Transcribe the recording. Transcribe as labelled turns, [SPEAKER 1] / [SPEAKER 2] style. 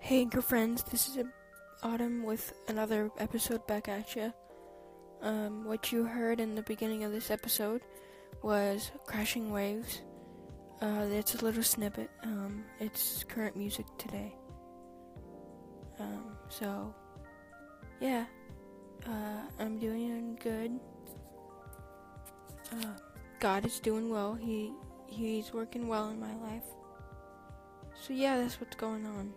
[SPEAKER 1] Hey, good friends, this is Autumn with another episode back at you. Um, what you heard in the beginning of this episode was Crashing Waves. Uh, it's a little snippet. Um, it's current music today. Um, so, yeah, uh, I'm doing good. Uh, God is doing well. He He's working well in my life. So yeah, that's what's going on.